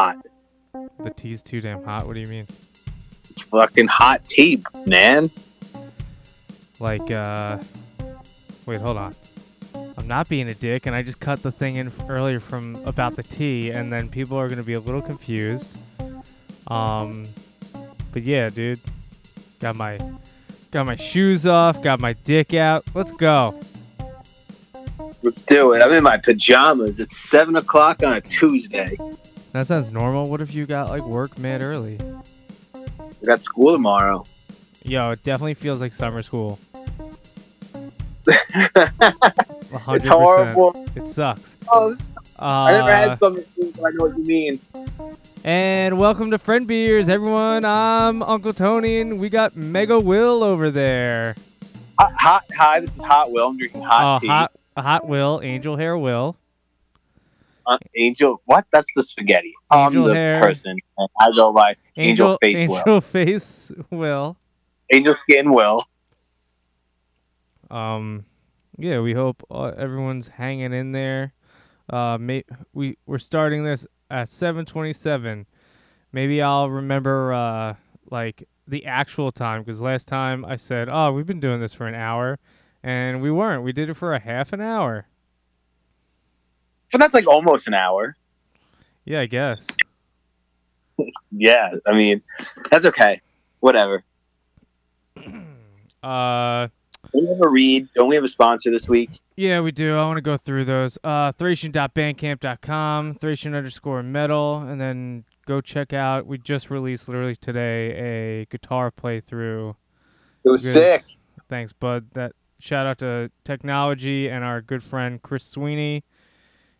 hot. The tea's too damn hot. What do you mean? It's fucking hot tea, man. Like, uh, wait, hold on. I'm not being a dick, and I just cut the thing in earlier from about the tea, and then people are gonna be a little confused. Um, but yeah, dude, got my got my shoes off, got my dick out. Let's go. Let's do it. I'm in my pajamas. It's seven o'clock on a Tuesday. That sounds normal. What if you got like work mad early? I got school tomorrow. Yo, it definitely feels like summer school. it's 100%. horrible. It sucks. Oh, this- I never Uh, had summer school, but I know what you mean. And welcome to Friend Beers, everyone. I'm Uncle Tony, and we got Mega Will over there. Hot, hot, hi. This is Hot Will. I'm drinking hot Oh, tea. hot, hot Will, Angel Hair Will. Uh, Angel, what? That's the spaghetti. Angel I'm the hair. person. and I go by Angel, Face Angel Will. Face Will. Angel Skin Will. Um, yeah, we hope uh, everyone's hanging in there. Uh, may, we we're starting this at 7:27. Maybe I'll remember uh like the actual time because last time I said, "Oh, we've been doing this for an hour," and we weren't. We did it for a half an hour. But that's like almost an hour. Yeah, I guess. Yeah, I mean, that's okay. Whatever. Uh, Don't we have a read? Don't we have a sponsor this week? yeah, we do. I want to go through those. Uh, Thracian.bandcamp.com, Thracian underscore metal, and then go check out. We just released literally today a guitar playthrough. It was Good. sick. Thanks, bud. That shout out to technology and our good friend Chris Sweeney.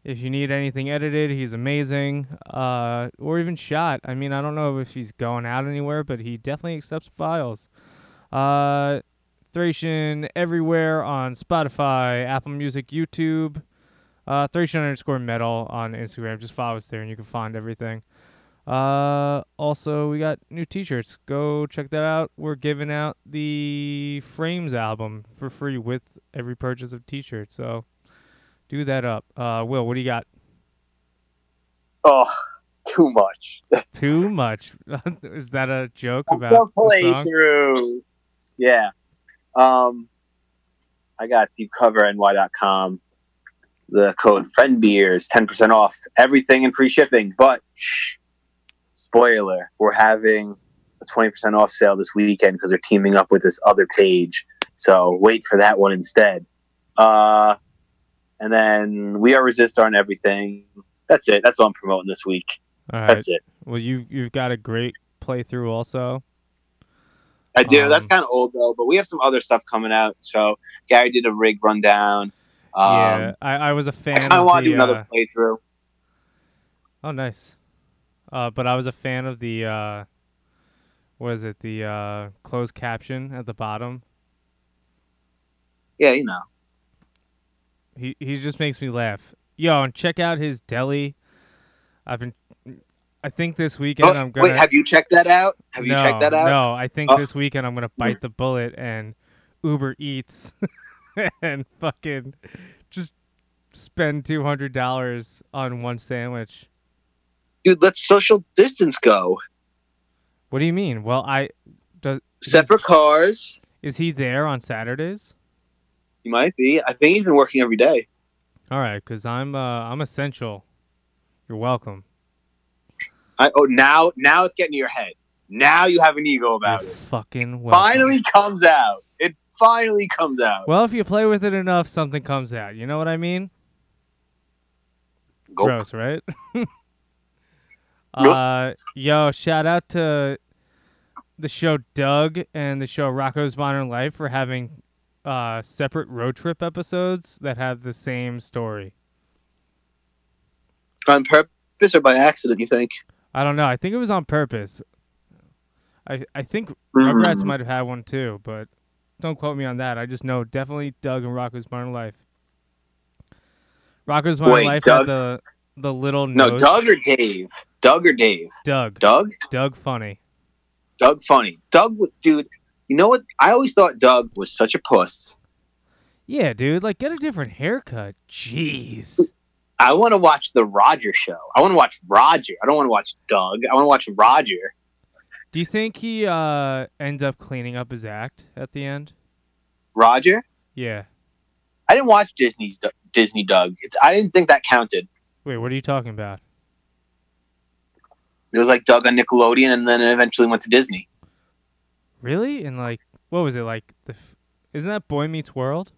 If you need anything edited, he's amazing. Uh, or even shot. I mean, I don't know if he's going out anywhere, but he definitely accepts files. Uh, Thracian everywhere on Spotify, Apple Music, YouTube. Uh, Thracian underscore metal on Instagram. Just follow us there, and you can find everything. Uh, also, we got new T-shirts. Go check that out. We're giving out the Frames album for free with every purchase of T-shirt. So, do that up. Uh, Will, what do you got? Oh, too much. Too much. Is that a joke about the play song? through. Yeah. Um, I got deepcoverny.com. The code FriendBeers, 10% off everything and free shipping. But, shh, spoiler, we're having a 20% off sale this weekend because they're teaming up with this other page. So wait for that one instead. Uh, and then we are Resistor on everything. That's it. That's all I'm promoting this week. Right. That's it. Well, you you've got a great playthrough also. I do. Um, That's kind of old though, but we have some other stuff coming out. So Gary did a rig rundown. Um, yeah, I, I was a fan of want to do another uh, playthrough. oh, nice. Uh, but I was a fan of the. Uh, what is it? The uh, closed caption at the bottom. Yeah, you know. He he just makes me laugh. Yo, and check out his deli. I've been. I think this weekend Oh, I'm gonna. wait, have you checked that out? Have you no, checked that out? No, I think Oh. this weekend I'm gonna bite the bullet and Uber Eats and fucking just spend two hundred dollars on one sandwich. Dude, let's social distance go. What do you mean? Well, I does Separate cars. is he there on Saturdays? He might be. I think he's been working every day. All right, because I'm uh I'm essential. You're welcome. I, oh, now now it's getting to your head. Now you have an ego about You're it. fucking welcome. Finally comes out. It finally comes out. Well, if you play with it enough, something comes out. You know what I mean? Go. Gross, right? uh, yo, shout out to the show Doug and the show Rocko's Modern Life for having uh, separate road trip episodes that have the same story. On purpose or by accident, you think? I don't know. I think it was on purpose. I I think Rugrats Mm. might have had one too, but don't quote me on that. I just know definitely Doug and Rocko's Modern Life. Rocko's Modern Wait, Life Doug- had the the little No, nose. Doug or Dave? Doug or Dave? Doug. Doug? Doug Funnie. Doug Funnie. Doug, dude, you know what? I always thought Doug was such a puss. Yeah, dude. Like, get a different haircut. Jeez. I want to watch the Roger show. I want to watch Roger. I don't want to watch Doug. I want to watch Roger. Do you think he uh ends up cleaning up his act at the end? Roger. Yeah. I didn't watch Disney's Disney Doug. It's, I didn't think that counted. Wait, what are you talking about? It was like Doug on Nickelodeon, and then it eventually went to Disney. Really? And like, what was it like? The f- isn't that Boy Meets World?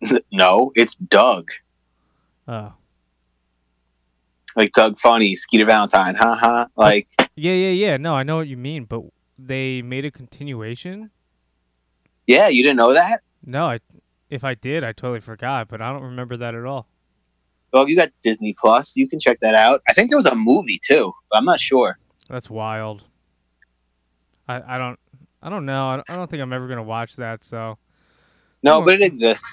no, it's Doug. Oh, Like Doug Funnie, Skeeter Valentine, haha. Oh, like yeah, yeah, yeah. No, I know what you mean, but they made a continuation. yeah, you didn't know that? No, I if I did, I totally forgot, but I don't remember that at all. Well, you got Disney Plus. You can check that out. I think there was a movie too. But I'm not sure. That's wild. I I don't I don't know. I don't, I don't think I'm ever gonna watch that. So No, but it exists.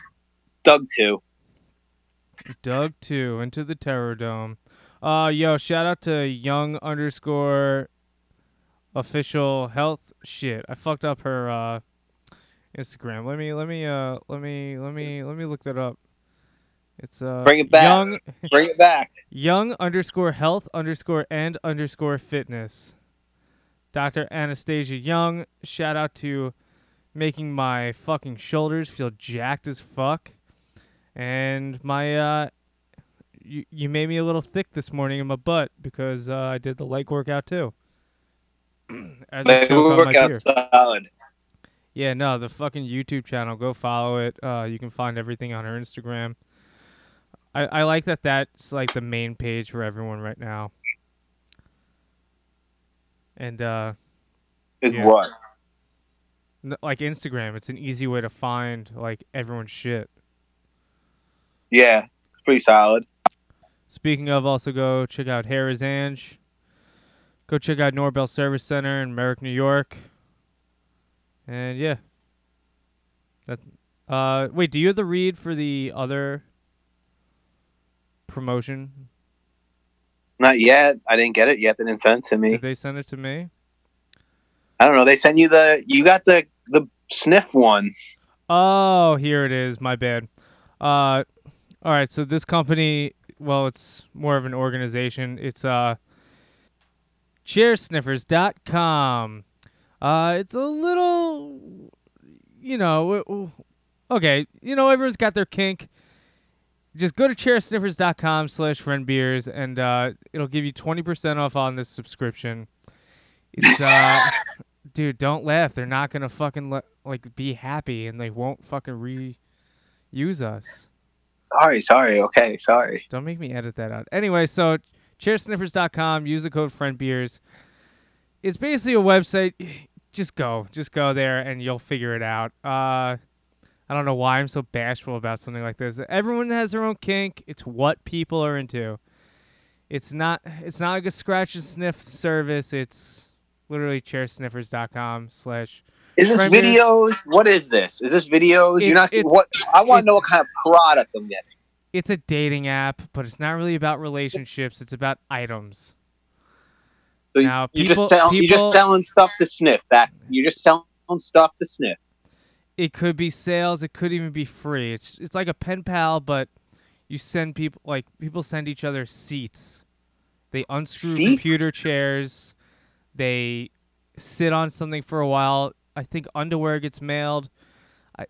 Doug two. Doug two into the Terror Dome. Uh, yo, shout out to young underscore official health shit. I fucked up her uh Instagram. Let me let me uh let me let me let me look that up. It's uh Bring it back. young Bring it back. young underscore health underscore and underscore fitness. Dr. Anastasia Young, shout out to making my fucking shoulders feel jacked as fuck. And my uh you you made me a little thick this morning in my butt because uh, I did the leg workout too. As I Like, choke on my work out beer. solid. Yeah, no, the fucking YouTube channel. Go follow it. Uh, you can find everything on her Instagram. I, I like that that's like the main page for everyone right now. And uh, Is Yeah. what? like Instagram, it's an easy way to find like everyone's shit. Yeah, it's pretty solid. Speaking of, also go check out Hair is Ange. Go check out Norbell Service Center in Merrick, New York. And yeah. That uh wait, do you have the read for the other promotion? Not yet. I didn't get it yet. They didn't send it to me. Did they send it to me? I don't know. They sent you the. You got the the sniff one. Oh, here it is. My bad. Uh, all right. So this company, well, it's more of an organization. It's uh, chairsniffers.com. Uh, it's a little, you know, okay. You know, everyone's got their kink. Just go to chairsniffers.com slash friendbeers and uh, it'll give you 20% off on this subscription. It's, uh, dude, don't laugh. They're not going to fucking let, like be happy and they won't fucking reuse us. Sorry, sorry. Okay, sorry. Don't make me edit that out. Anyway, so chairsniffers.com, use the code friendbeers. It's basically a website. Just go. Just go there and you'll figure it out. Uh I don't know why I'm so bashful about something like this. Everyone has their own kink. It's what people are into. It's not it's not like a scratch and sniff service. It's literally chairsniffers.com slash Is this videos? What is this? Is this videos? You're not. what? I want to know what kind of product I'm getting. it's a dating app, but it's not really about relationships. It's about items. So you- Now, you people- just sell. You're just selling stuff to sniff. That you're just selling stuff to sniff. It could be sales. It could even be free. It's it's like a pen pal, but you send people like people send each other seats. They unscrew Seats? computer chairs. They sit on something for a while. I think underwear gets mailed. I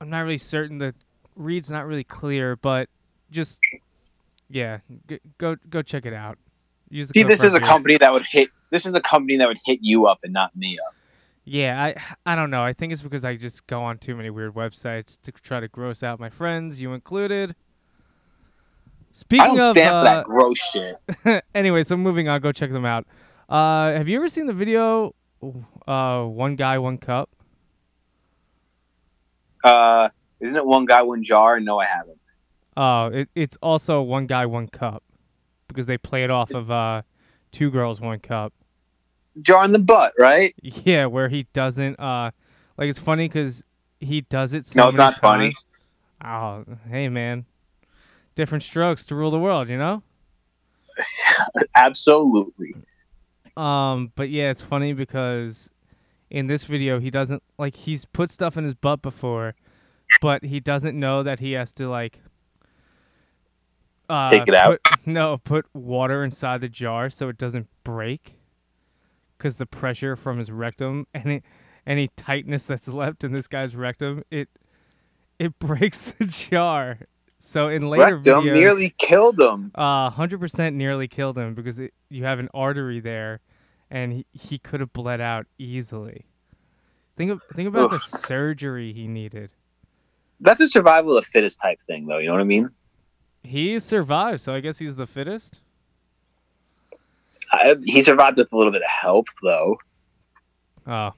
I'm not really certain. The read's not really clear, but just yeah, g- go go check it out. Use the See, this is a company that would hit. This is a company that would hit you up and not me up. Yeah, I I don't know. I think it's because I just go on too many weird websites to try to gross out my friends, you included. Speaking I don't of, stand uh, that gross shit. anyway, so moving on, go check them out. Uh, have you ever seen the video, uh, one guy, one cup? Uh, isn't it one guy, one jar? No, I haven't. Oh, it, it's also one guy, one cup, because they play it off of uh, two girls, one cup. Jar in the butt, right? Yeah, where he doesn't uh, like it's funny because he does it. So No, it's many not funny. Oh, hey man, different strokes to rule the world, you know. Absolutely. Um, but yeah, it's funny because in this video he doesn't like he's put stuff in his butt before, but he doesn't know that he has to like uh, Take it out? put- no, put water inside the jar so it doesn't break. Because the pressure from his rectum, any any tightness that's left in this guy's rectum, it it breaks the jar. So in later him, videos, nearly killed him. uh, hundred percent nearly killed him because it, you have an artery there, and he, he could have bled out easily. Think of think about the surgery he needed. That's a survival of fittest type thing, though. You know what I mean? He survived, so I guess he's the fittest. I, he survived with a little bit of help, though. Oh.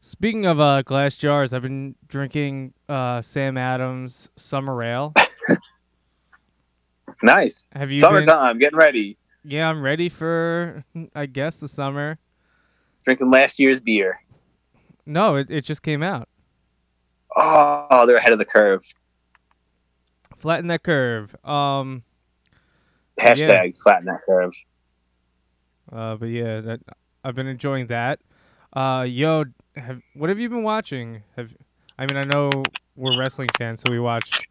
Speaking of uh, glass jars, I've been drinking uh, Sam Adams Summer Ale. Nice. Have you been? Summertime, getting ready. Yeah, I'm ready for, I guess, the summer. Drinking last year's beer. No, it, it just came out. Oh, they're ahead of the curve. Flatten that curve. Um, Hashtag flatten that curve. Uh, but yeah, that I've been enjoying that. Uh, yo, have what have you been watching? Have I mean, I know we're wrestling fans, so we watch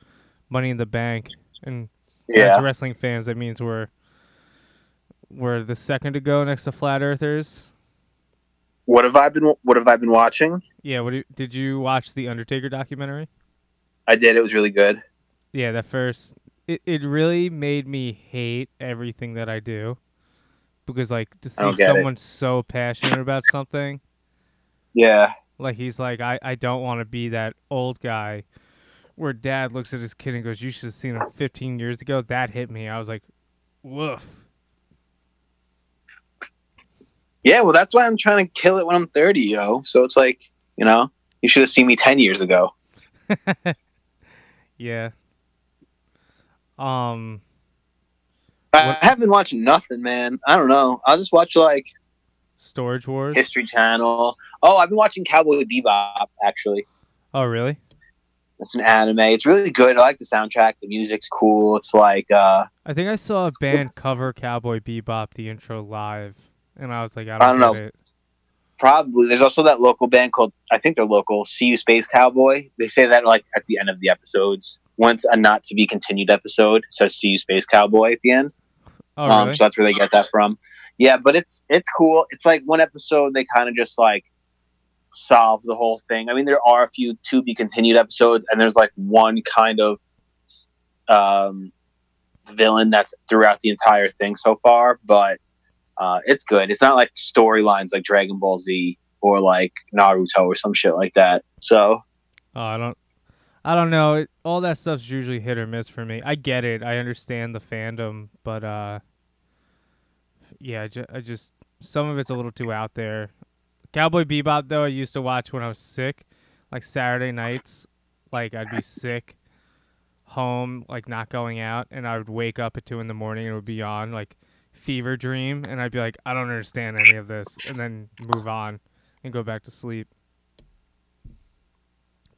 Money in the Bank, and Yeah. as wrestling fans, that means we're we're the second to go next to flat earthers. What have I been? What have I been watching? Yeah, what you- did you watch the Undertaker documentary? I did. It was really good. Yeah, that first it, it really made me hate everything that I do. Because like to see get it. someone so passionate about something, Yeah. like he's like, I, I don't want to be that old guy where dad looks at his kid and goes, You should have seen him fifteen years ago. That hit me. I was like, Woof. Yeah. Well, that's why I'm trying to kill it when I'm 30, yo. So it's like, you know, you should have seen me 10 years ago. Yeah. Um I haven't been watching nothing, man. I don't know. I'll just watch like Storage Wars. History Channel. Oh, I've been watching Cowboy Bebop. Actually, Oh really? it's an anime. It's really good. I like the soundtrack. The music's cool. It's like, uh, I think I saw a band it's- cover Cowboy Bebop the intro live, and I was like, I don't, I don't get know. it. probably there's also that local band called I think they're local. See You Space Cowboy. They say that like at the end of the episodes. Once a not to be continued episode says "See You Space Cowboy" at the end. Oh um, really? so that's where they get that from. Yeah, but it's it's cool. It's like one episode they kind of just like solve the whole thing. I mean, there are a few to be continued episodes, and there's like one kind of um, villain that's throughout the entire thing so far. But uh, it's good. It's not like storylines like Dragon Ball Z or like Naruto or some shit like that. So Oh, I don't. I don't know. It, all that stuff's usually hit or miss for me. I get it. I understand the fandom, but uh, yeah, I, ju- I just some of it's a little too out there. Cowboy Bebop though, I used to watch when I was sick, like Saturday nights. Like I'd be sick, home, like not going out, and I would wake up at two in the morning and it would be on like Fever Dream, and I'd be like, I don't understand any of this, and then move on and go back to sleep.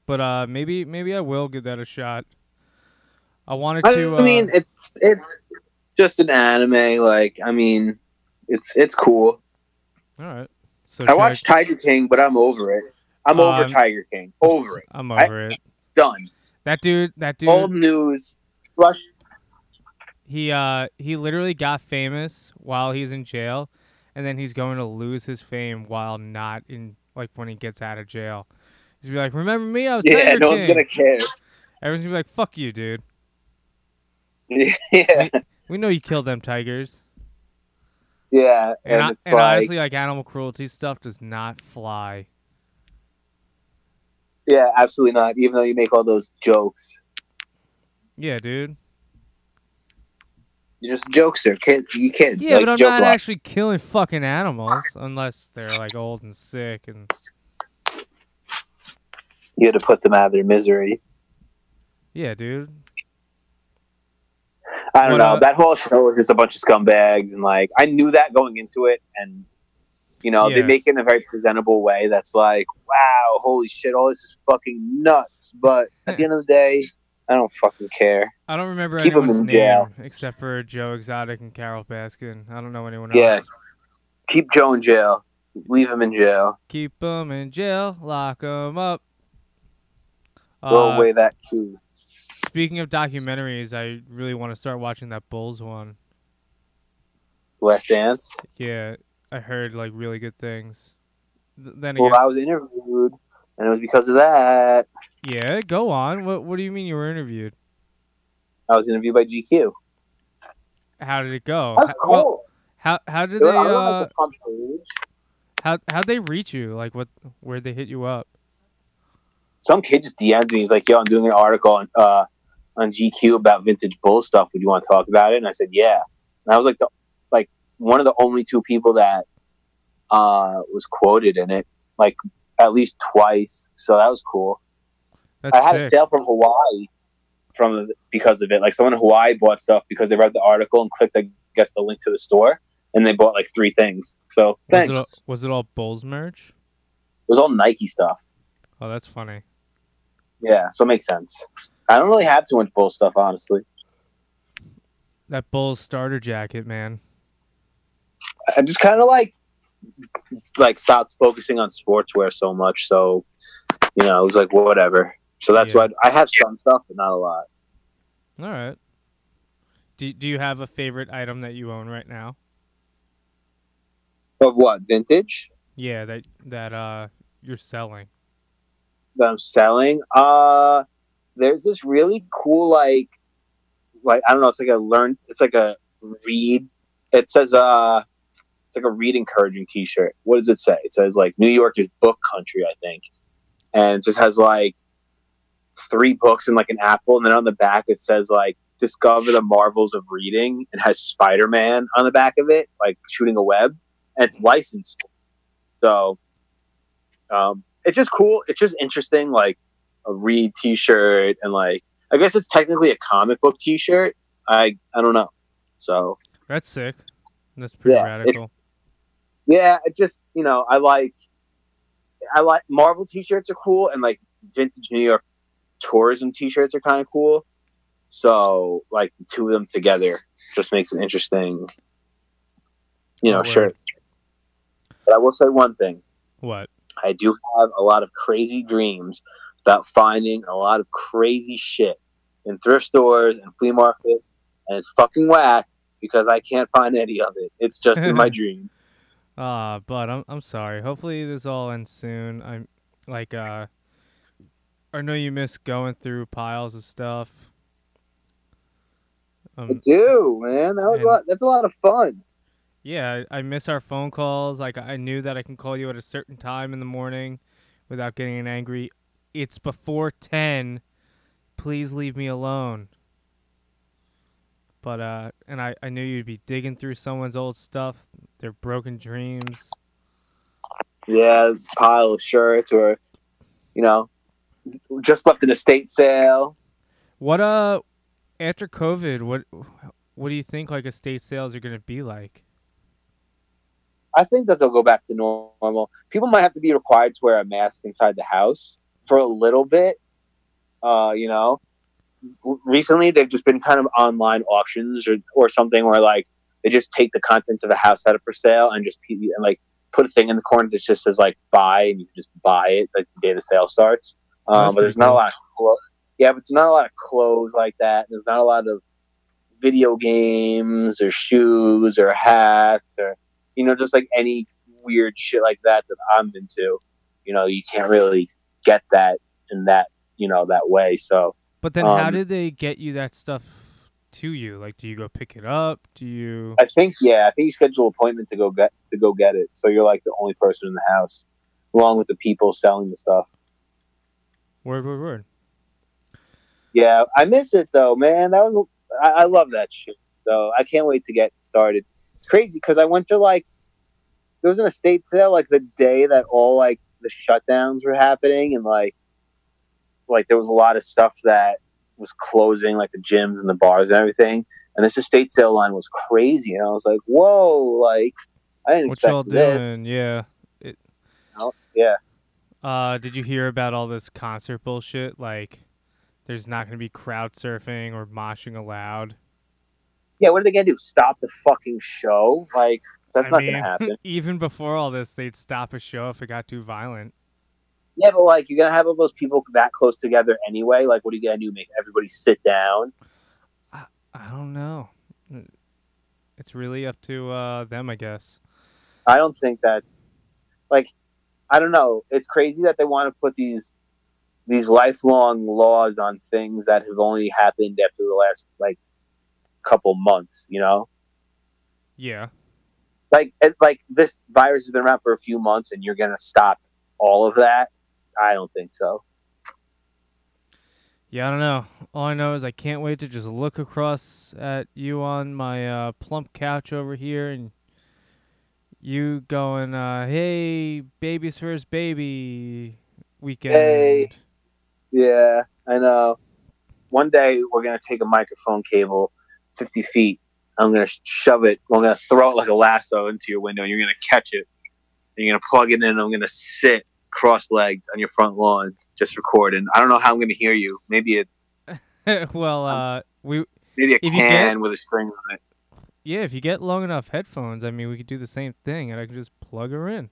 But uh, maybe maybe I will give that a shot. I wanted to. I mean, uh, it's it's just an anime. Like I mean, it's it's cool. all right. So I watched Tiger King, but I'm over it. I'm over Um, Tiger King. Over it. I'm I- over it. Done. That dude. That dude. Old news. Rush. he uh he literally got famous while he's in jail, and then he's going to lose his fame while not in like when he gets out of jail. He's be like, "Remember me? I was Yeah, Tiger no King." one's gonna care. Everyone's gonna be like, "Fuck you, dude. yeah, We know you killed them tigers." yeah. And, And, I- and like, honestly, like animal cruelty stuff does not fly. yeah, absolutely not. Even though you make all those jokes, Yeah, dude. you're just a jokester. Kid, you kid. Yeah, like, but I'm not actually killing fucking animals unless they're like old and sick and You had to put them out of their misery. yeah, dude. I don't What, know. uh, that whole show was just a bunch of scumbags, and like I knew that going into it, and you know they make it in a very presentable way. That's like, wow, holy shit, all this is fucking nuts. But at the end of the day, I don't fucking care. I don't remember Keep anyone's in name jail. except for Joe Exotic and Carole Baskin. I don't know anyone Yeah. else. Keep Joe in jail. Leave him in jail. Keep them in jail, lock them up. Throw Uh, away that key. speaking of documentaries, I really want to start watching that Bulls one. Last Dance. Yeah, I heard like really good things. Th- then Well, I was interviewed, and it was because of that. yeah, go on. What What do you mean you were interviewed? I was interviewed by GQ. How did it go? That's How- cool. well, how how did they I uh like the front page. how how'd they reach you? Like what where'd they hit you up? Some kid just DM'd me. He's like, "Yo, I'm doing an article on uh, on GQ about vintage bull stuff. Would you want to talk about it?" And I said, "Yeah." And I was like the like one of the only two people that uh, was quoted in it, like at least twice. So that was cool. That's I had a sale from Hawaii from because of it. Like someone in Hawaii bought stuff because they read the article and clicked, I guess, the link to the store, and they bought like three things. So Was thanks. it, It, all, was it all Bulls merch? It was all Nike stuff. Oh, that's funny. Yeah, so it makes sense. I don't really have too much bull stuff, honestly. That Bulls starter jacket, man. I just kind of like like stopped focusing on sportswear so much. So you know, it was like whatever. So that's Yeah. why I have some stuff, but not a lot. All right. Do Do you have a favorite item that you own right now? Of what vintage Yeah, that that uh you're selling. That I'm selling? Uh, there's this really cool like like I don't know. It's like a learn. It's like a read. It says uh. It's like a read encouraging T-shirt. What does it say? It says like New York is book country, I think, and it just has like three books and like an apple, and then on the back it says like discover the marvels of reading, and has Spider Man on the back of it, like shooting a web, and it's licensed. So, um, it's just cool. It's just interesting, like a Reed T-shirt, and like I guess it's technically a comic book T-shirt. I I don't know. So That's sick. That's pretty Yeah, it- radical. yeah, it just you know I like I like Marvel T-shirts are cool, and like vintage New York tourism T-shirts are kind of cool. So like the two of them together just makes an interesting, you know, Word. shirt. But I will say one thing: What? I do have a lot of crazy dreams about finding a lot of crazy shit in thrift stores and flea markets, and it's fucking whack because I can't find any of it. It's just in my dream. Ah, but I'm I'm sorry. Hopefully this all ends soon. I'm like uh I know you miss going through piles of stuff. I Um do, man. That was a lot. That's a lot of fun. Yeah, I miss our phone calls. Like I knew that I can call you at a certain time in the morning without getting angry. It's before 10. Please leave me alone. But uh and I I knew you'd be digging through someone's old stuff, their broken dreams. Yeah, pile of shirts, or you know, just left an estate sale. What uh after COVID, what what do you think like estate sales are going to be like? I think that they'll go back to normal. People might have to be required to wear a mask inside the house for a little bit. Uh, you know, recently they've just been kind of online auctions or or something where like they just take the contents of a house out of for sale and just and like put a thing in the corner that just says like buy and you can just buy it like the day the sale starts. Um, but there's not a lot of clo- yeah, but there's not a lot of clothes like that. There's not a lot of video games or shoes or hats or you know just like any weird shit like that that I'm into. You know, you can't really get that in that you know that way. So But then how Um, did they get you that stuff to you? Like do you go pick it up? Do you I think yeah, I think you schedule an appointment to go get to go get it. So you're like the only person in the house, along with the people selling the stuff. Word word word. Yeah, I miss it though, man. That was I, I love that shit. So I can't wait to get started. Crazy because I went to like there was an estate sale like the day that all like the shutdowns were happening and like like there was a lot of stuff that was closing like the gyms and the bars and everything and this estate sale line was crazy and I was like whoa like I didn't What expect y'all this doing? Yeah. it yeah Uh did you hear about all this concert bullshit like there's not going to be crowd surfing or moshing allowed? Yeah what are they gonna do stop the fucking show like that's I not mean, gonna happen even before all this, they'd stop a show if it got too violent. Yeah, but like you're gonna have all those people that close together anyway. Like, what are you gonna do? Make everybody sit down? I, I don't know. It's really up to uh, them, I guess. I don't think that's like I don't know. It's crazy that they want to put these these lifelong laws on things that have only happened after the last like couple months. You know, Yeah. like it, like this virus has been around for a few months, and you're gonna stop all of that. I don't think so. Yeah, I don't know. All I know is I can't wait to just look across at you on my uh, plump couch over here and you going, uh, hey, baby's first baby weekend. Hey. Yeah, I know. One day we're gonna take a microphone cable, fifty feet. I'm gonna shove it. I'm gonna throw it like a lasso into your window, and you're gonna catch it. And you're gonna plug it in. And I'm gonna sit cross-legged on your front lawn, just recording. I don't know how I'm gonna hear you. Maybe a well, uh, we maybe a If you can get- with a string on it. yeah, if you get long enough headphones, I mean, we could do the same thing, and I can just plug her in.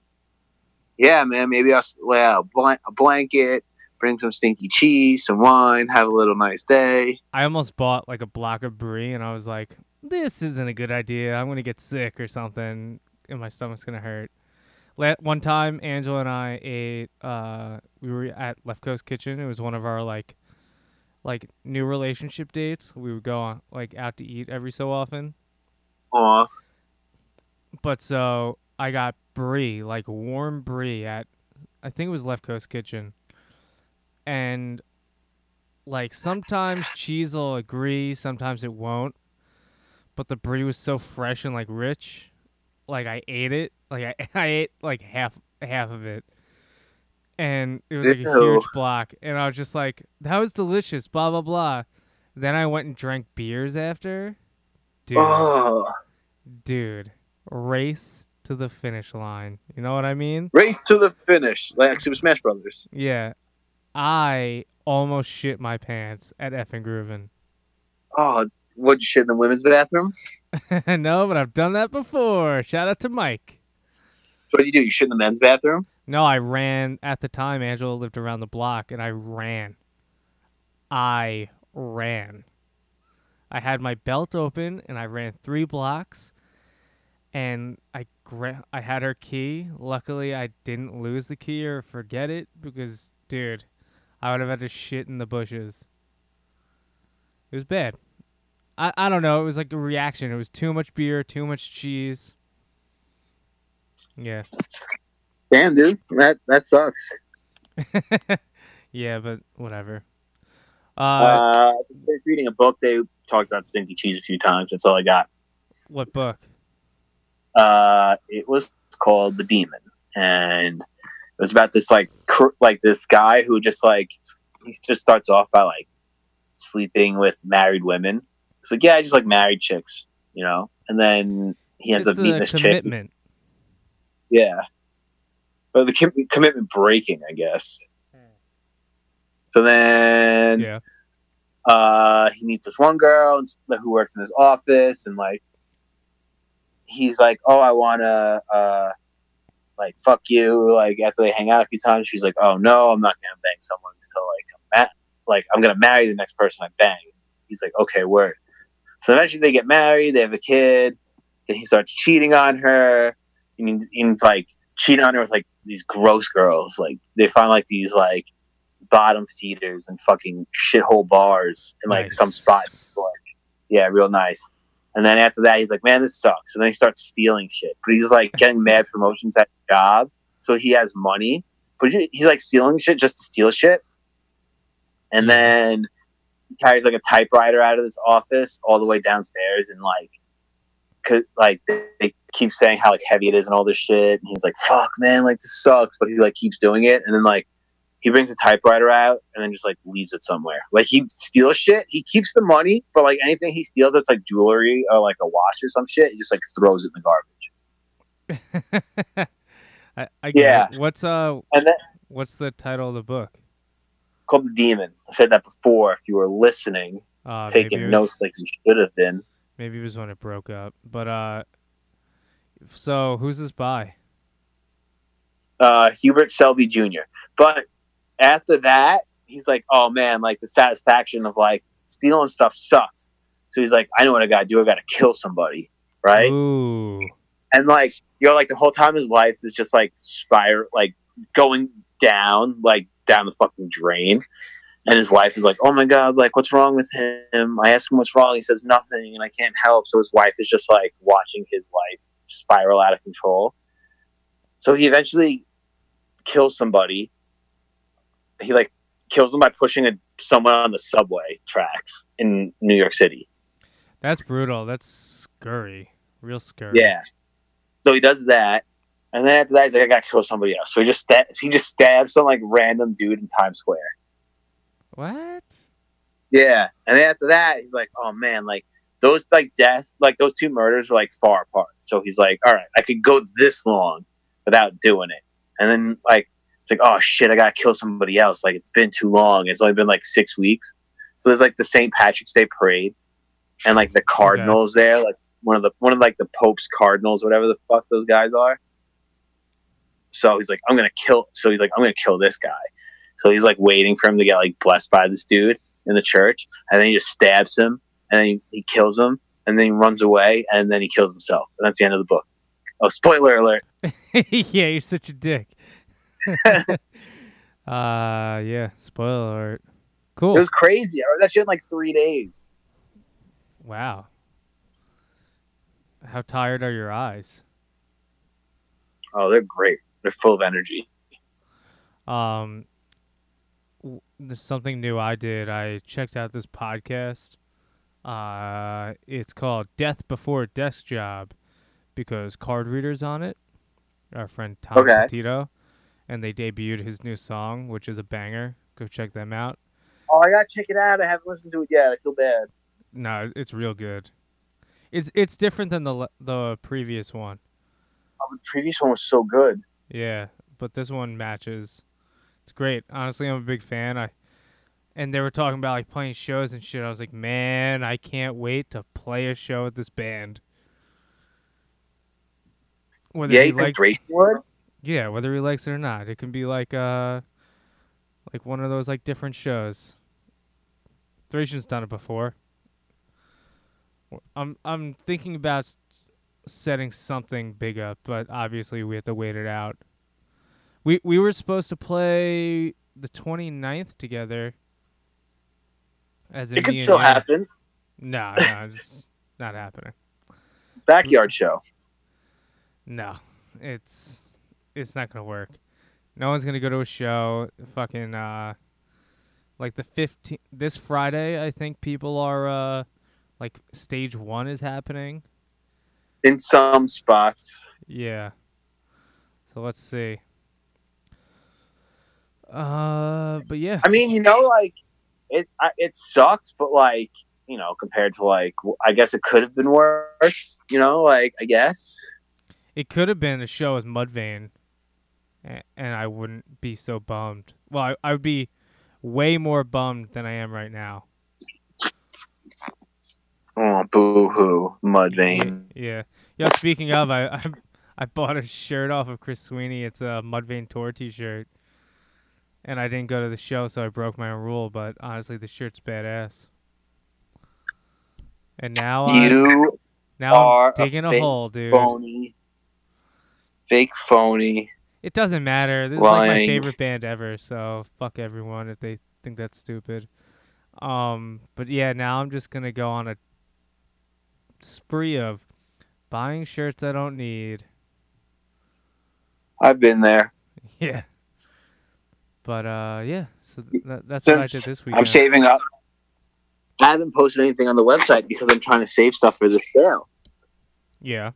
Yeah, man. Maybe I'll lay out a blanket, bring some stinky cheese, some wine, have a little nice day. I almost bought like a block of brie, and I was like, "This isn't a good idea. I'm gonna get sick or something, and my stomach's gonna hurt." La- one time, Angela and I ate. Uh, we were at Left Coast Kitchen. It was one of our like, like new relationship dates. We would go on like out to eat every so often. Aw. But so I got brie, like warm brie at, I think it was Left Coast Kitchen, and like sometimes cheese will agree, sometimes it won't. But the brie was so fresh and like rich, like I ate it, like I, I ate like half half of it, and it was like a huge block, and I was just like, that was delicious, blah blah blah. Then I went and drank beers after, dude Oh. dude, race to the finish line. You know what I mean? Race to the finish, like Super Smash Brothers. Yeah. I almost shit my pants at effing Grooven. Oh, what'd you shit in the women's bathroom? no, but I've done that before. Shout out to Mike. So what do you do? You shit in the men's bathroom? No, I ran at the time. Angela lived around the block, and I ran. I ran. I had my belt open, and I ran three blocks, and I gra- I had her key. Luckily, I didn't lose the key or forget it because, dude, I would have had to shit in the bushes. It was bad. I, I don't know. It was like a reaction. It was too much beer, too much cheese. Yeah. Damn, dude, that that sucks. yeah, but whatever. Uh, Uh, I was reading a book. They talked about stinky cheese a few times. That's all I got. what book? Uh, it was called The Demon, and it was about this like cr- like this guy who just like he just starts off by like sleeping with married women. It's like yeah, I just like married chicks, you know, and then he ends It's up meeting this chick. commitment. Yeah. But the com- commitment breaking, I guess. So then Yeah. uh, he meets this one girl who works in his office, and like, he's like, "Oh, I want to uh, like fuck you." Like after they hang out a few times, she's like, "Oh no, I'm not gonna bang someone until like I'm ma- like I'm gonna marry the next person I bang." He's like, "Okay, word." So eventually they get married. They have a kid. Then he starts cheating on her, and, he- and he's like cheating on her with like these gross girls. Like they find like these like bottom feeders and fucking shithole bars in like Nice. some spot. Like, yeah, real nice. And then after that, he's like, "Man, this sucks." And then he starts stealing shit. But he's like getting mad promotions at the job, so he has money. But he's like stealing shit just to steal shit. And then he carries like a typewriter out of this office all the way downstairs, and like, cause, like they, keep saying how like heavy it is and all this shit. And he's like, "Fuck, man, like this sucks." But he like keeps doing it, and then like he brings a typewriter out and then just like leaves it somewhere. Like he steals shit. He keeps the money, but like anything he steals that's like jewelry or like a watch or some shit, he just like throws it in the garbage. I, I Yeah. it. What's uh And then what's the title of the book? called the demon. I said that before. If you were listening, Uh, taking was- notes like you should have been. Maybe it was when it broke up. But uh so who's this by? Uh, Hubert Selby Jr. But after that, he's like, oh man, like the satisfaction of like stealing stuff sucks. So he's like, I know what I gotta do. I gotta kill somebody, right? Ooh. And like, you know, like the whole time his life is just like spiral, like going down, like down the fucking drain. And his wife is like, oh my god, like what's wrong with him? I ask him what's wrong. He says nothing, and I can't help. So his wife is just like watching his life spiral out of control. So he eventually kills somebody. He like kills them by pushing a, someone on the subway tracks in New York City. That's brutal. That's scurry. Real scurry. Yeah. So he does that, and then after that, he's like, "I gotta kill somebody else." So he just stab- he just stabs some like random dude in Times Square. What? Yeah, and then after that, he's like, "Oh man, like those like deaths, like those two murders were like far apart." So he's like, "All right, I could go this long without doing it," and then like it's like, "Oh shit, I gotta kill somebody else." Like it's been too long. It's only been like six weeks. So there's like the St. Patrick's Day parade, and like the Cardinals there, like one of the one of like the Pope's Cardinals, whatever the fuck those guys are. So he's like, I'm gonna kill. So he's like, I'm gonna kill this guy. So he's like waiting for him to get like blessed by this dude in the church, and then he just stabs him, and then he, he kills him, and then he runs away, and then he kills himself, and that's the end of the book. Oh, spoiler alert! yeah, you're such a dick. uh, yeah. Spoiler alert. Cool. It was crazy. I read that shit in like three days. Wow. How tired are your eyes? Oh, they're great. They're full of energy. Um, w- there's something new I did. I checked out this podcast. Uh, it's called Death Before Desk Job because Card Reader's on it. Our friend Tom Okay. Petito. And they debuted his new song, which is a banger. Go check them out. Oh, I gotta check it out. I haven't listened to it yet. I feel bad. No, it's- real good. It's it's different than the the previous one. Oh, the previous one was so good. Yeah, but this one matches. It's great. Honestly, I'm a big fan. I and they were talking about like playing shows and shit. I was like, man, I can't wait to play a show with this band. Whether yeah, he you think likes, Drake would? Yeah, whether he likes it or not, it can be like uh, like one of those like different shows. Thracian's done it before. I'm I'm thinking about s- setting something big up, but obviously we have to wait it out. We we were supposed to play the 29th together. As It could still you. happen. No, no, it's not happening. Backyard show. No, it's it's not gonna work. No one's gonna go to a show. Fucking uh, like the 15th this Friday. I think people are uh, like stage one is happening. In some spots. Yeah. So let's see. Uh, but yeah, I mean, you know, like it. I, it sucks, but like you know, compared to like, I guess it could have been worse. You know, like I guess. it could have been a show with Mudvayne, a- and I wouldn't be so bummed. Well, I, I would be way more bummed than I am right now. Oh, boo hoo, Mudvayne. Yeah. Yeah. Speaking of, I, I I bought a shirt off of Chris Sweeney. It's a Mudvayne tour T-shirt, and I didn't go to the show, so I broke my own rule. But honestly, the shirt's badass. And now I'm You now are I'm a digging a, fake hole, dude. phony, fake phony. It doesn't matter. This is like my favorite band ever, so fuck everyone if they think that's stupid. Um, but yeah, now I'm just gonna go on a spree of buying shirts I don't need. I've been there. Yeah. But uh, yeah. So th- that, that's what I did this week. I'm saving up. I haven't posted anything on the website because I'm trying to save stuff for the sale. Yeah.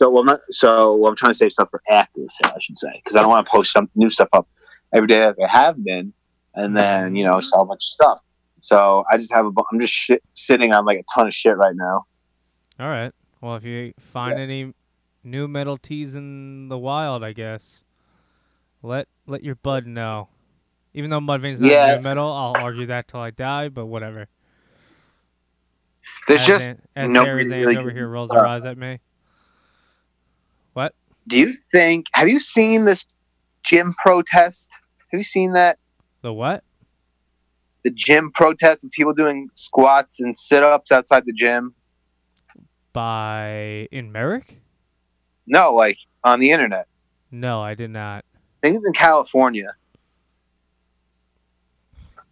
So well, not so. Well, I'm trying to save stuff for after the sale, I should say, because I don't want to post some new stuff up every day like I have been, and then you know sell a bunch of stuff. So I just have a. I'm just shit, sitting on like a ton of shit right now. All right. Well, if you find Yes. any nu metal tees in the wild, I guess let let your bud know. Even though Mudvayne's not Yeah. nu metal, I'll argue that till I die. But whatever. There's as just. As Sarah really over here rolls her eyes at me. Do you think? Have you seen this gym protest. Have you seen that? The what? The gym protest of people doing squats and sit ups outside the gym. By in Merrick? No, like on the internet. No, I did not. I think it's in California.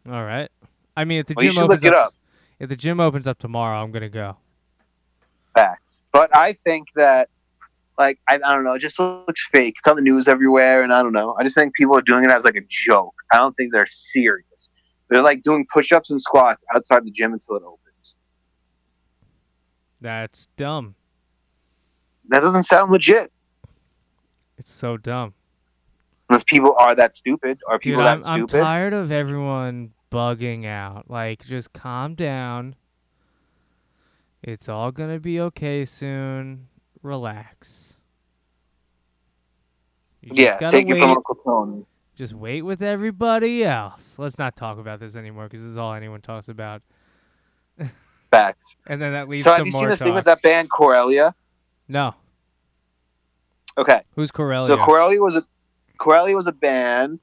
All right. I mean, if the Well, gym opens look it up, up. if the gym opens up tomorrow, I'm gonna go. Facts. But I think that, like, I, I don't know, it just looks fake. It's on the news everywhere, and I don't know. I just think people are doing it as like a joke. I don't think they're serious. They're like doing push ups and squats outside the gym until it opens. That's dumb. That doesn't sound legit. It's so dumb. If people are that stupid, are Dude, people I'm, that I'm tired of everyone bugging out. Like, just calm down. It's all gonna be okay soon. Relax. You yeah, take wait. it from Uncle Tony. Just wait with everybody else. Let's not talk about this anymore because this is all anyone talks about. Facts. And then that leads So to have you seen more this thing with that band Corelia? No, Okay. who's Corelia? So Corelia was a Corelia was a band,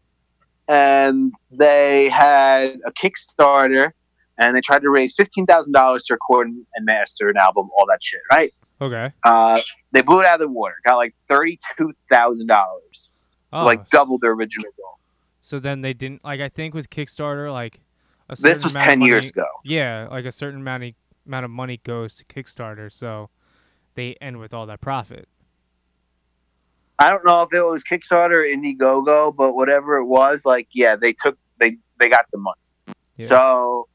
and they had a Kickstarter, and they tried to raise fifteen thousand dollars to record and master an album, all that shit, right? Okay. Uh, they blew it out of the water, got like thirty-two thousand dollars, so Oh, like double their original goal. so then they didn't like. I think with Kickstarter, like a This was ten years ago. Yeah, like a certain amount of amount of money goes to Kickstarter, so they end with all that profit. I don't know if it was Kickstarter or Indiegogo, but whatever it was, like yeah, they took they they got the money. Yeah. So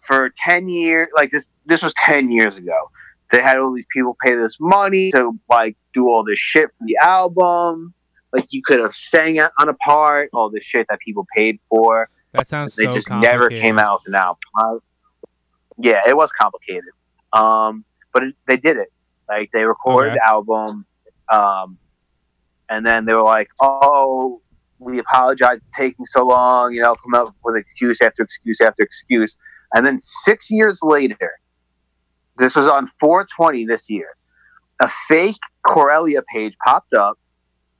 for ten years, like this this was ten years ago. They had all these people pay this money to like do all this shit for the album. Like you could have sang it on a part, all this shit that people paid for. That sounds they so just never came out with an album. Yeah, it was complicated. Um, but it, they did it. Like they recorded Okay. the album, um, and then they were like, "Oh, we apologize for taking so long." You know, come up with excuse after excuse after excuse. And then six years later, this was on 420 this year. A fake Corelia page popped up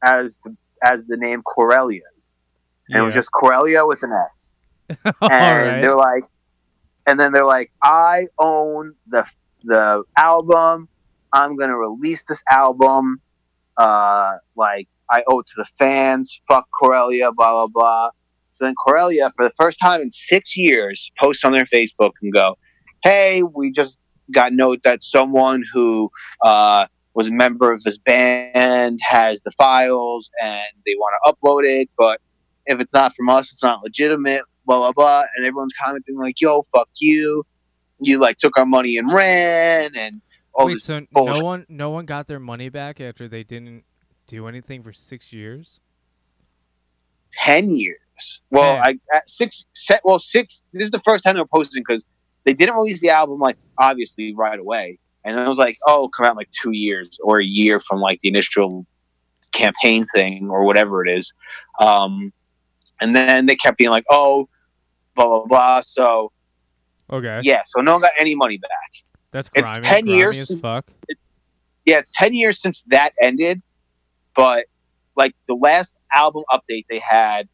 as the, as the name Corelia's, and it was just Corelia with an S and right. they're like, and then they're like, I own the the album. I'm gonna release this album. Uh, like I owe it to the fans. Fuck Corelia. Blah blah blah. So then Corelia, for the first time in six years, posts on their Facebook and go, "Hey, we just got note that someone who uh, was a member of this band has the files and they want to upload it, but if it's not from us, it's not legitimate." Blah blah blah, and everyone's commenting like, "Yo, fuck you! You like took our money and ran." And all Wait, this so no one no one got their money back after they didn't do anything for six years? ten years. Well, Ten. I six. Set, well, six. This is the first time they're posting because they didn't release the album like obviously right away, and it was like, oh, come out like two years or a year from like the initial campaign thing or whatever it is. Um, and then they kept being like, oh, blah blah blah. So Okay, yeah, so no one got any money back. that's it's 10 grimy years as since- fuck. yeah, it's 10 years since that ended, but like the last album update they had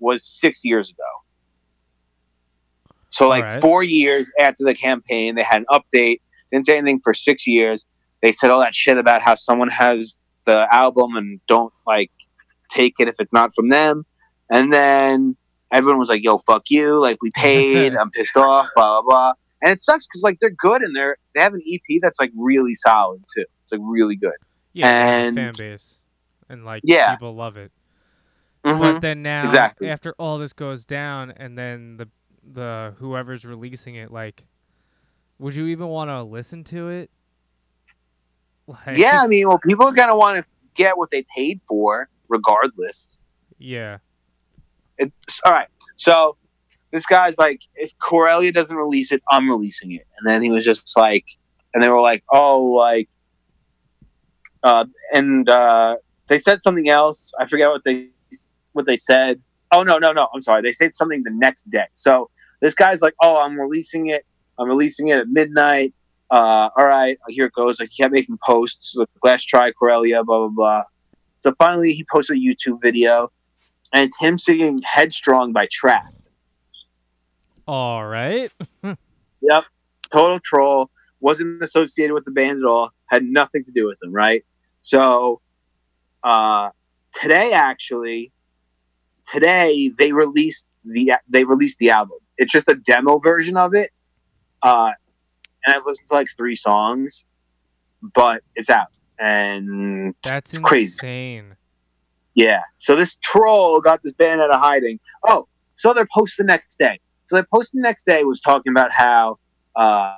was six years ago. So, like, Alright. four years after the campaign, they had an update, didn't say anything for six years. They said all that shit about how someone has the album and don't like take it if it's not from them. And then everyone was like, yo, fuck you. Like, we paid, I'm pissed off, blah, blah, blah. And it sucks because, like, they're good and they're, they have an EP that's, like, really solid, too. It's, like, really good. Yeah, they have a and- fan base, and like Yeah. people love it. Mhm. But then now, exactly. after all this goes down, and then the the whoever's releasing it, like, would you even want to listen to it? Like, yeah, I mean, well, people are gonna want to get what they paid for, regardless. yeah, It's all right. So this guy's like, if Corelia doesn't release it, I'm releasing it. And then he was just like, and they were like, oh, like, uh, and uh, they said something else. I forget what they what they said. Oh no, no, no. I'm sorry. They said something the next day. So this guy's like, oh, I'm releasing it. I'm releasing it at midnight. Uh, all right, here it goes. Like he kept making posts. Like, Let's try Corelia, blah blah blah. So finally, he posted a YouTube video, and it's him singing "Headstrong" by Trapt. All right. Yep, total troll. Wasn't associated with the band at all. Had nothing to do with them, right? So, uh, today actually, today they released the they released the album. It's just a demo version of it, uh, and I've listened to like three songs, but it's out and That's It's crazy. insane. Yeah. So this troll got this band out of hiding. Oh, so their post the next day. So their post the next day was talking about how uh,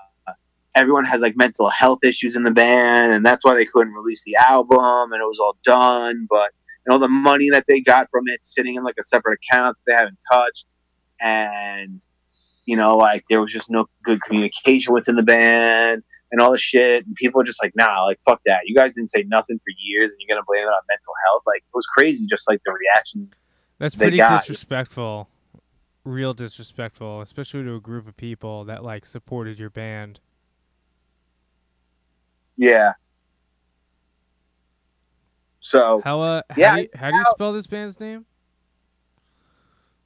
everyone has like mental health issues in the band, and that's why they couldn't release the album, and it was all done. But and all the money that they got from it sitting in like a separate account that they haven't touched, and you know, like there was just no good communication within the band. And all the shit, and people were just like, "Nah, like fuck that. You guys didn't say nothing for years, and you're gonna blame it on mental health." Like it was crazy, just like the reaction That's pretty got- disrespectful. Real disrespectful, especially to a group of people that like supported your band. Yeah. So How uh how, Yeah, do, you, how do you how- spell this band's name?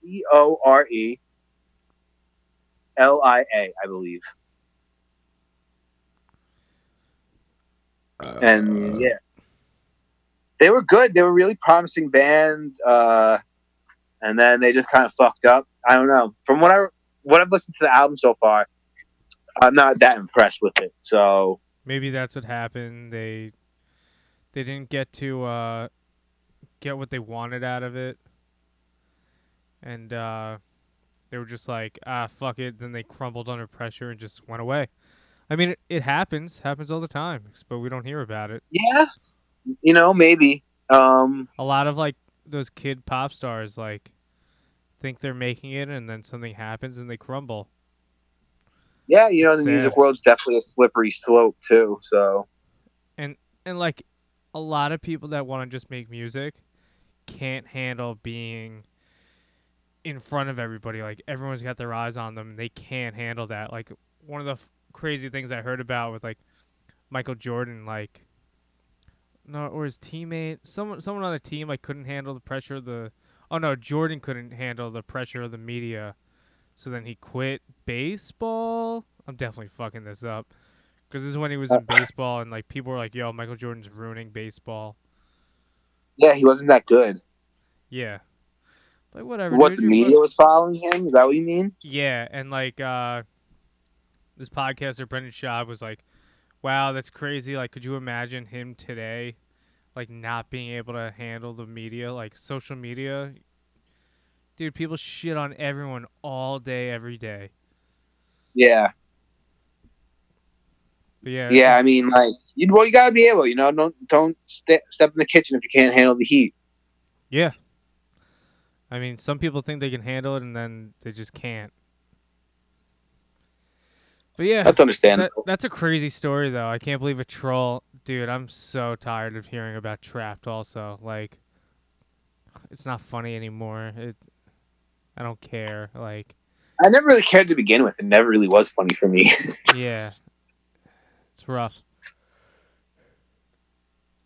E O R E L I A, I believe. And yeah, they were good. They were really promising band, uh, and then they just kind of fucked up. I don't know. From what I what I've listened to the album so far, I'm not that impressed with it. So Maybe that's what happened. They they didn't get to uh get what they wanted out of it. And uh they were just like, ah fuck it, then they crumbled under pressure and just went away. I mean it, it happens, happens all the time, but we don't hear about it. yeah, you know, maybe. Um, A lot of like those kid pop stars like think they're making it and then something happens and they crumble. yeah, you know, the Sad. music world's definitely a slippery slope too. So and and like a lot of people that want to just make music can't handle being in front of everybody like everyone's got their eyes on them they can't handle that. Like one of the f- crazy things i heard about with like michael jordan like no or his teammate someone someone on the team like couldn't handle the pressure of the oh no jordan couldn't handle the pressure of the media. So then he quit baseball? I'm definitely fucking this up because this is when he was in baseball and like people were like yo michael jordan's ruining baseball yeah, he wasn't that good. yeah like whatever what dude, the media was following him? Is that what you mean? yeah and like uh this podcaster brendan Schaub was like wow that's crazy like could you imagine him today like not being able to handle the media like social media dude people shit on everyone all day every day Yeah, but yeah yeah. I mean, like, you well, you gotta be able, you know, don't don't ste step in the kitchen if you can't handle the heat. Yeah. I mean, some people think they can handle it and then they just can't. But yeah, That's that, understandable. that's a crazy story though. I can't believe a troll. Dude, I'm so tired of hearing about Trapt also. Like it's not funny anymore. It I don't care. Like I never really cared to begin with. It never really was funny for me. yeah. It's rough.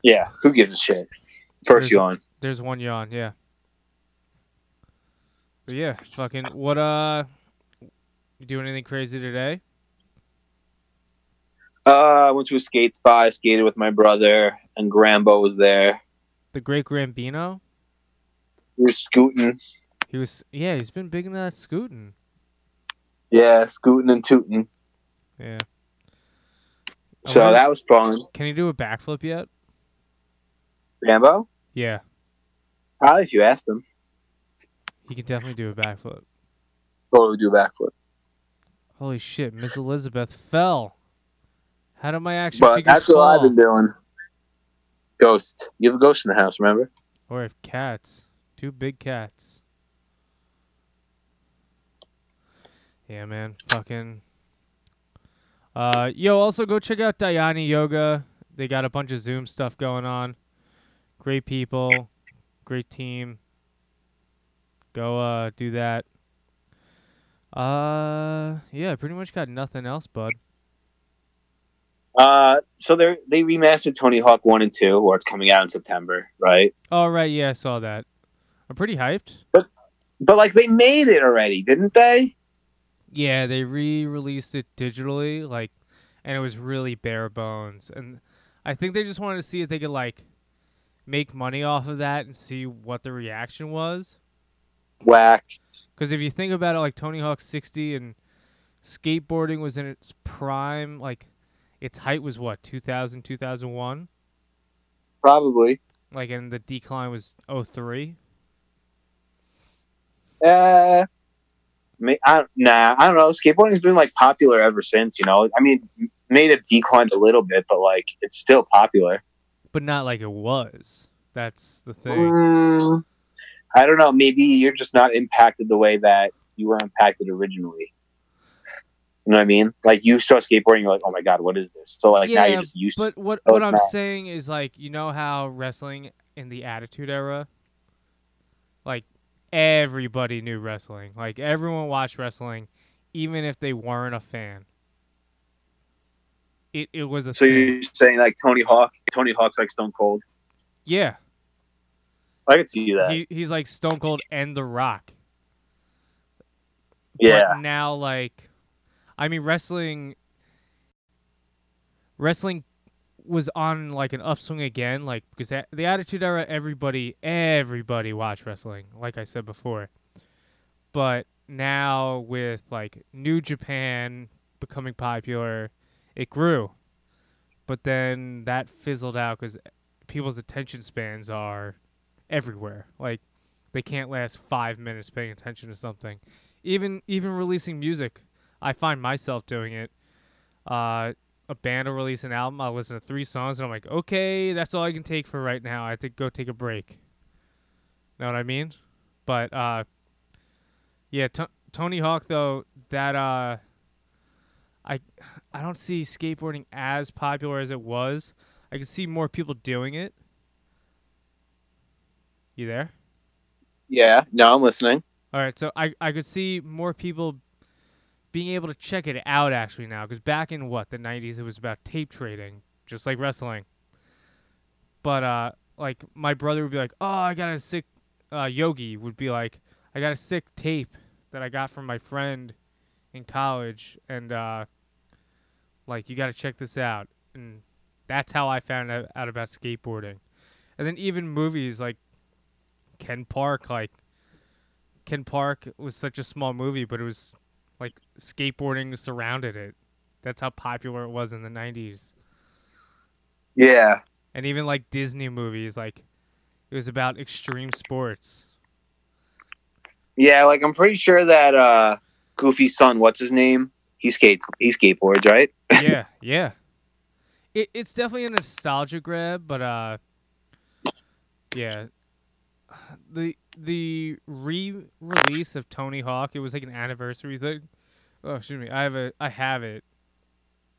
yeah, who gives a shit? First There's- yawn. There's one yawn, yeah. But yeah, fucking what uh you do anything crazy today? Uh, I went to a skate spot. I skated with my brother, and Grambo was there. The Great Grambino? He was scooting. He was yeah, he's been big into that scooting. Yeah, scooting and tooting. Yeah. So wonder- that was fun. Can he do a backflip yet? Rambo? Yeah, Probably if you asked him. he can definitely do a backflip. Totally do a backflip. Holy shit, Miss Elizabeth fell. How did my action But figure that's what I've been doing. Ghost. You have a ghost in the house, remember? Or if cats. Two big cats. Yeah, man. Fucking. Uh, yo, also go check out Dhyani Yoga. They got a bunch of Zoom stuff going on. Great people. Great team. Go uh do that. Uh yeah, pretty much got nothing else, bud. Uh, so they they remastered Tony Hawk One and Two, or it's coming out in September, right? Oh right, yeah, I saw that. I'm pretty hyped. But like they made it already, didn't they? Yeah, they re-released it digitally, like, and it was really bare bones. And I think they just wanted to see if they could like make money off of that and see what the reaction was. Whack. Because if you think about it, like Tony Hawk 60 and skateboarding was in its prime, like its height was what 2000, 2001, Probably. like, and the decline was 03. Uh, I, nah, I don't know. Skateboarding's been like popular ever since. You know, I mean, made it declined a little bit, but like it's still popular. but not like it was. That's the thing. Mm, I don't know. Maybe you're just not impacted the way that you were impacted originally. You know what I mean? Like you saw skateboarding, you're like, oh my god, what is this? So like now you're just used to. But what Oh, what I'm not. saying is like you know how wrestling in the Attitude Era, like everybody knew wrestling. Like everyone watched wrestling, even if they weren't a fan. It it was a So thing. you're saying like Tony Hawk? Tony Hawk's like Stone Cold. yeah. I could see that. He he's like Stone Cold and The Rock. yeah. But now like I mean wrestling wrestling was on like an upswing again like because the attitude era everybody everybody watched wrestling like I said before. But now with like New Japan becoming popular, it grew. But then that fizzled out cuz people's attention spans are everywhere. Like they can't last 5 minutes paying attention to something even even releasing music i find myself doing it uh a band will release an album. I'll listen to three songs and i'm like okay that's all i can take for right now. I have to go take a break. Know what i mean? But uh yeah T- tony hawk though that uh i i don't see skateboarding as popular as it was. I can see more people doing it. You there? Yeah. No, I'm listening. All right, so I I could see more people being able to check it out actually now because back in what the 90s it was about tape trading just like wrestling. But uh like my brother would be like, "Oh, I got a sick uh Yogi would be like, "I got a sick tape that I got from my friend in college and uh like you got to check this out." And that's how I found out, out about skateboarding. And then even movies like Ken Park like Ken Park was such a small movie, but it was like skateboarding surrounded it. That's how popular it was in the 90s. Yeah. And even like Disney movies, like it was about extreme sports. Yeah. Like I'm pretty sure that uh Goofy's son, what's his name? He skates. He skateboards, right? yeah, yeah. It, it's definitely a nostalgia grab, but uh, yeah. The the re-release of Tony Hawk, it was like an anniversary thing. Oh, excuse me. I have a I have it.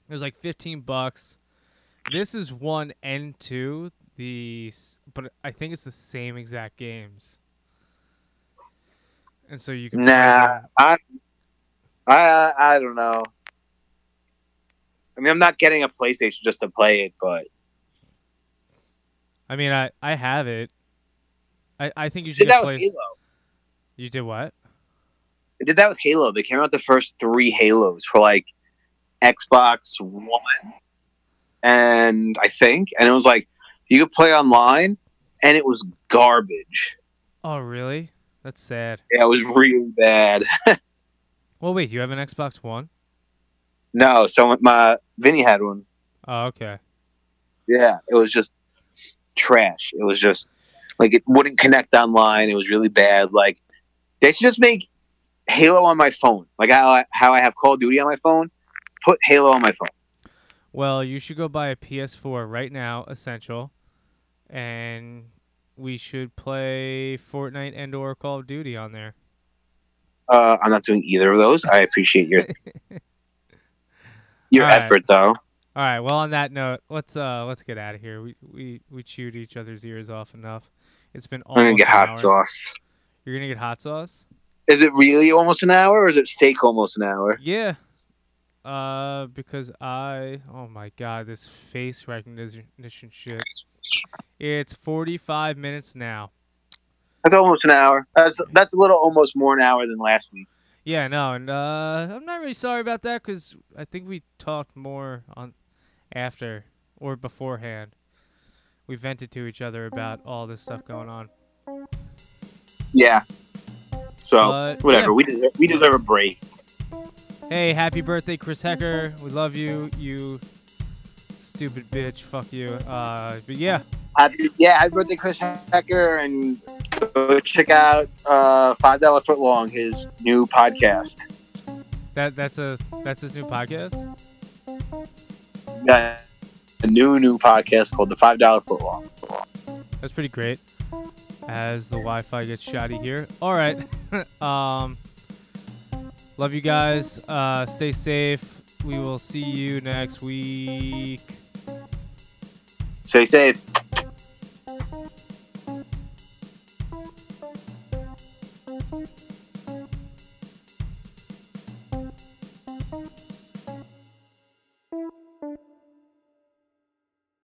It was like 15 bucks. This is one and two. The but I think it's the same exact games. And so you can Nah, I, I, I don't know. I mean, I'm not getting a PlayStation just to play it, but I mean, I I have it. I I think you should did that get with. Halo. You did what? I did that with Halo. They came out the first three Halos for like Xbox One, and I think, and it was like you could play online, and it was garbage. Oh, really? That's sad. Yeah, it was really bad. Well, wait, you have an Xbox One? No, so my Vinny had one. Oh, okay. Yeah, it was just trash. It was just like it wouldn't connect online. It was really bad. Like they should just make Halo on my phone. Like how I, how I have Call of Duty on my phone. Put Halo on my phone. Well, you should go buy a PS4 right now, essential, and we should play Fortnite and or Call of Duty on there. Uh, I'm not doing either of those. I appreciate your your All right. effort, though. All right. Well, on that note, let's uh let's get out of here. We we we chewed each other's ears off enough. It's been I'm gonna get hot hour. sauce. You're gonna get hot sauce? Is it really almost an hour, or is it fake almost an hour? Yeah. Uh, because I, oh my god, this face recognition shit. It's 45 minutes now. That's almost an hour. That's that's a little almost more an hour than last week. Yeah, no, and uh, I'm not really sorry about that because I think we talked more on after or beforehand. We vented to each other about all this stuff going on. Yeah. So But, whatever. yeah. We deserve, we deserve a break. Hey, happy birthday, Chris Hecker. We love you, you stupid bitch. Fuck you. Uh, but yeah, Happy, yeah, happy birthday, Chris Hecker, and go check out uh, Five Dollar Foot Long, his new podcast. that that's a that's his new podcast. Got a new new podcast called the Five Dollar Foot Long. That's pretty great. As the Wi-Fi gets shoddy here. All right. um, love you guys. Uh, stay safe. We will see you next week. Stay safe.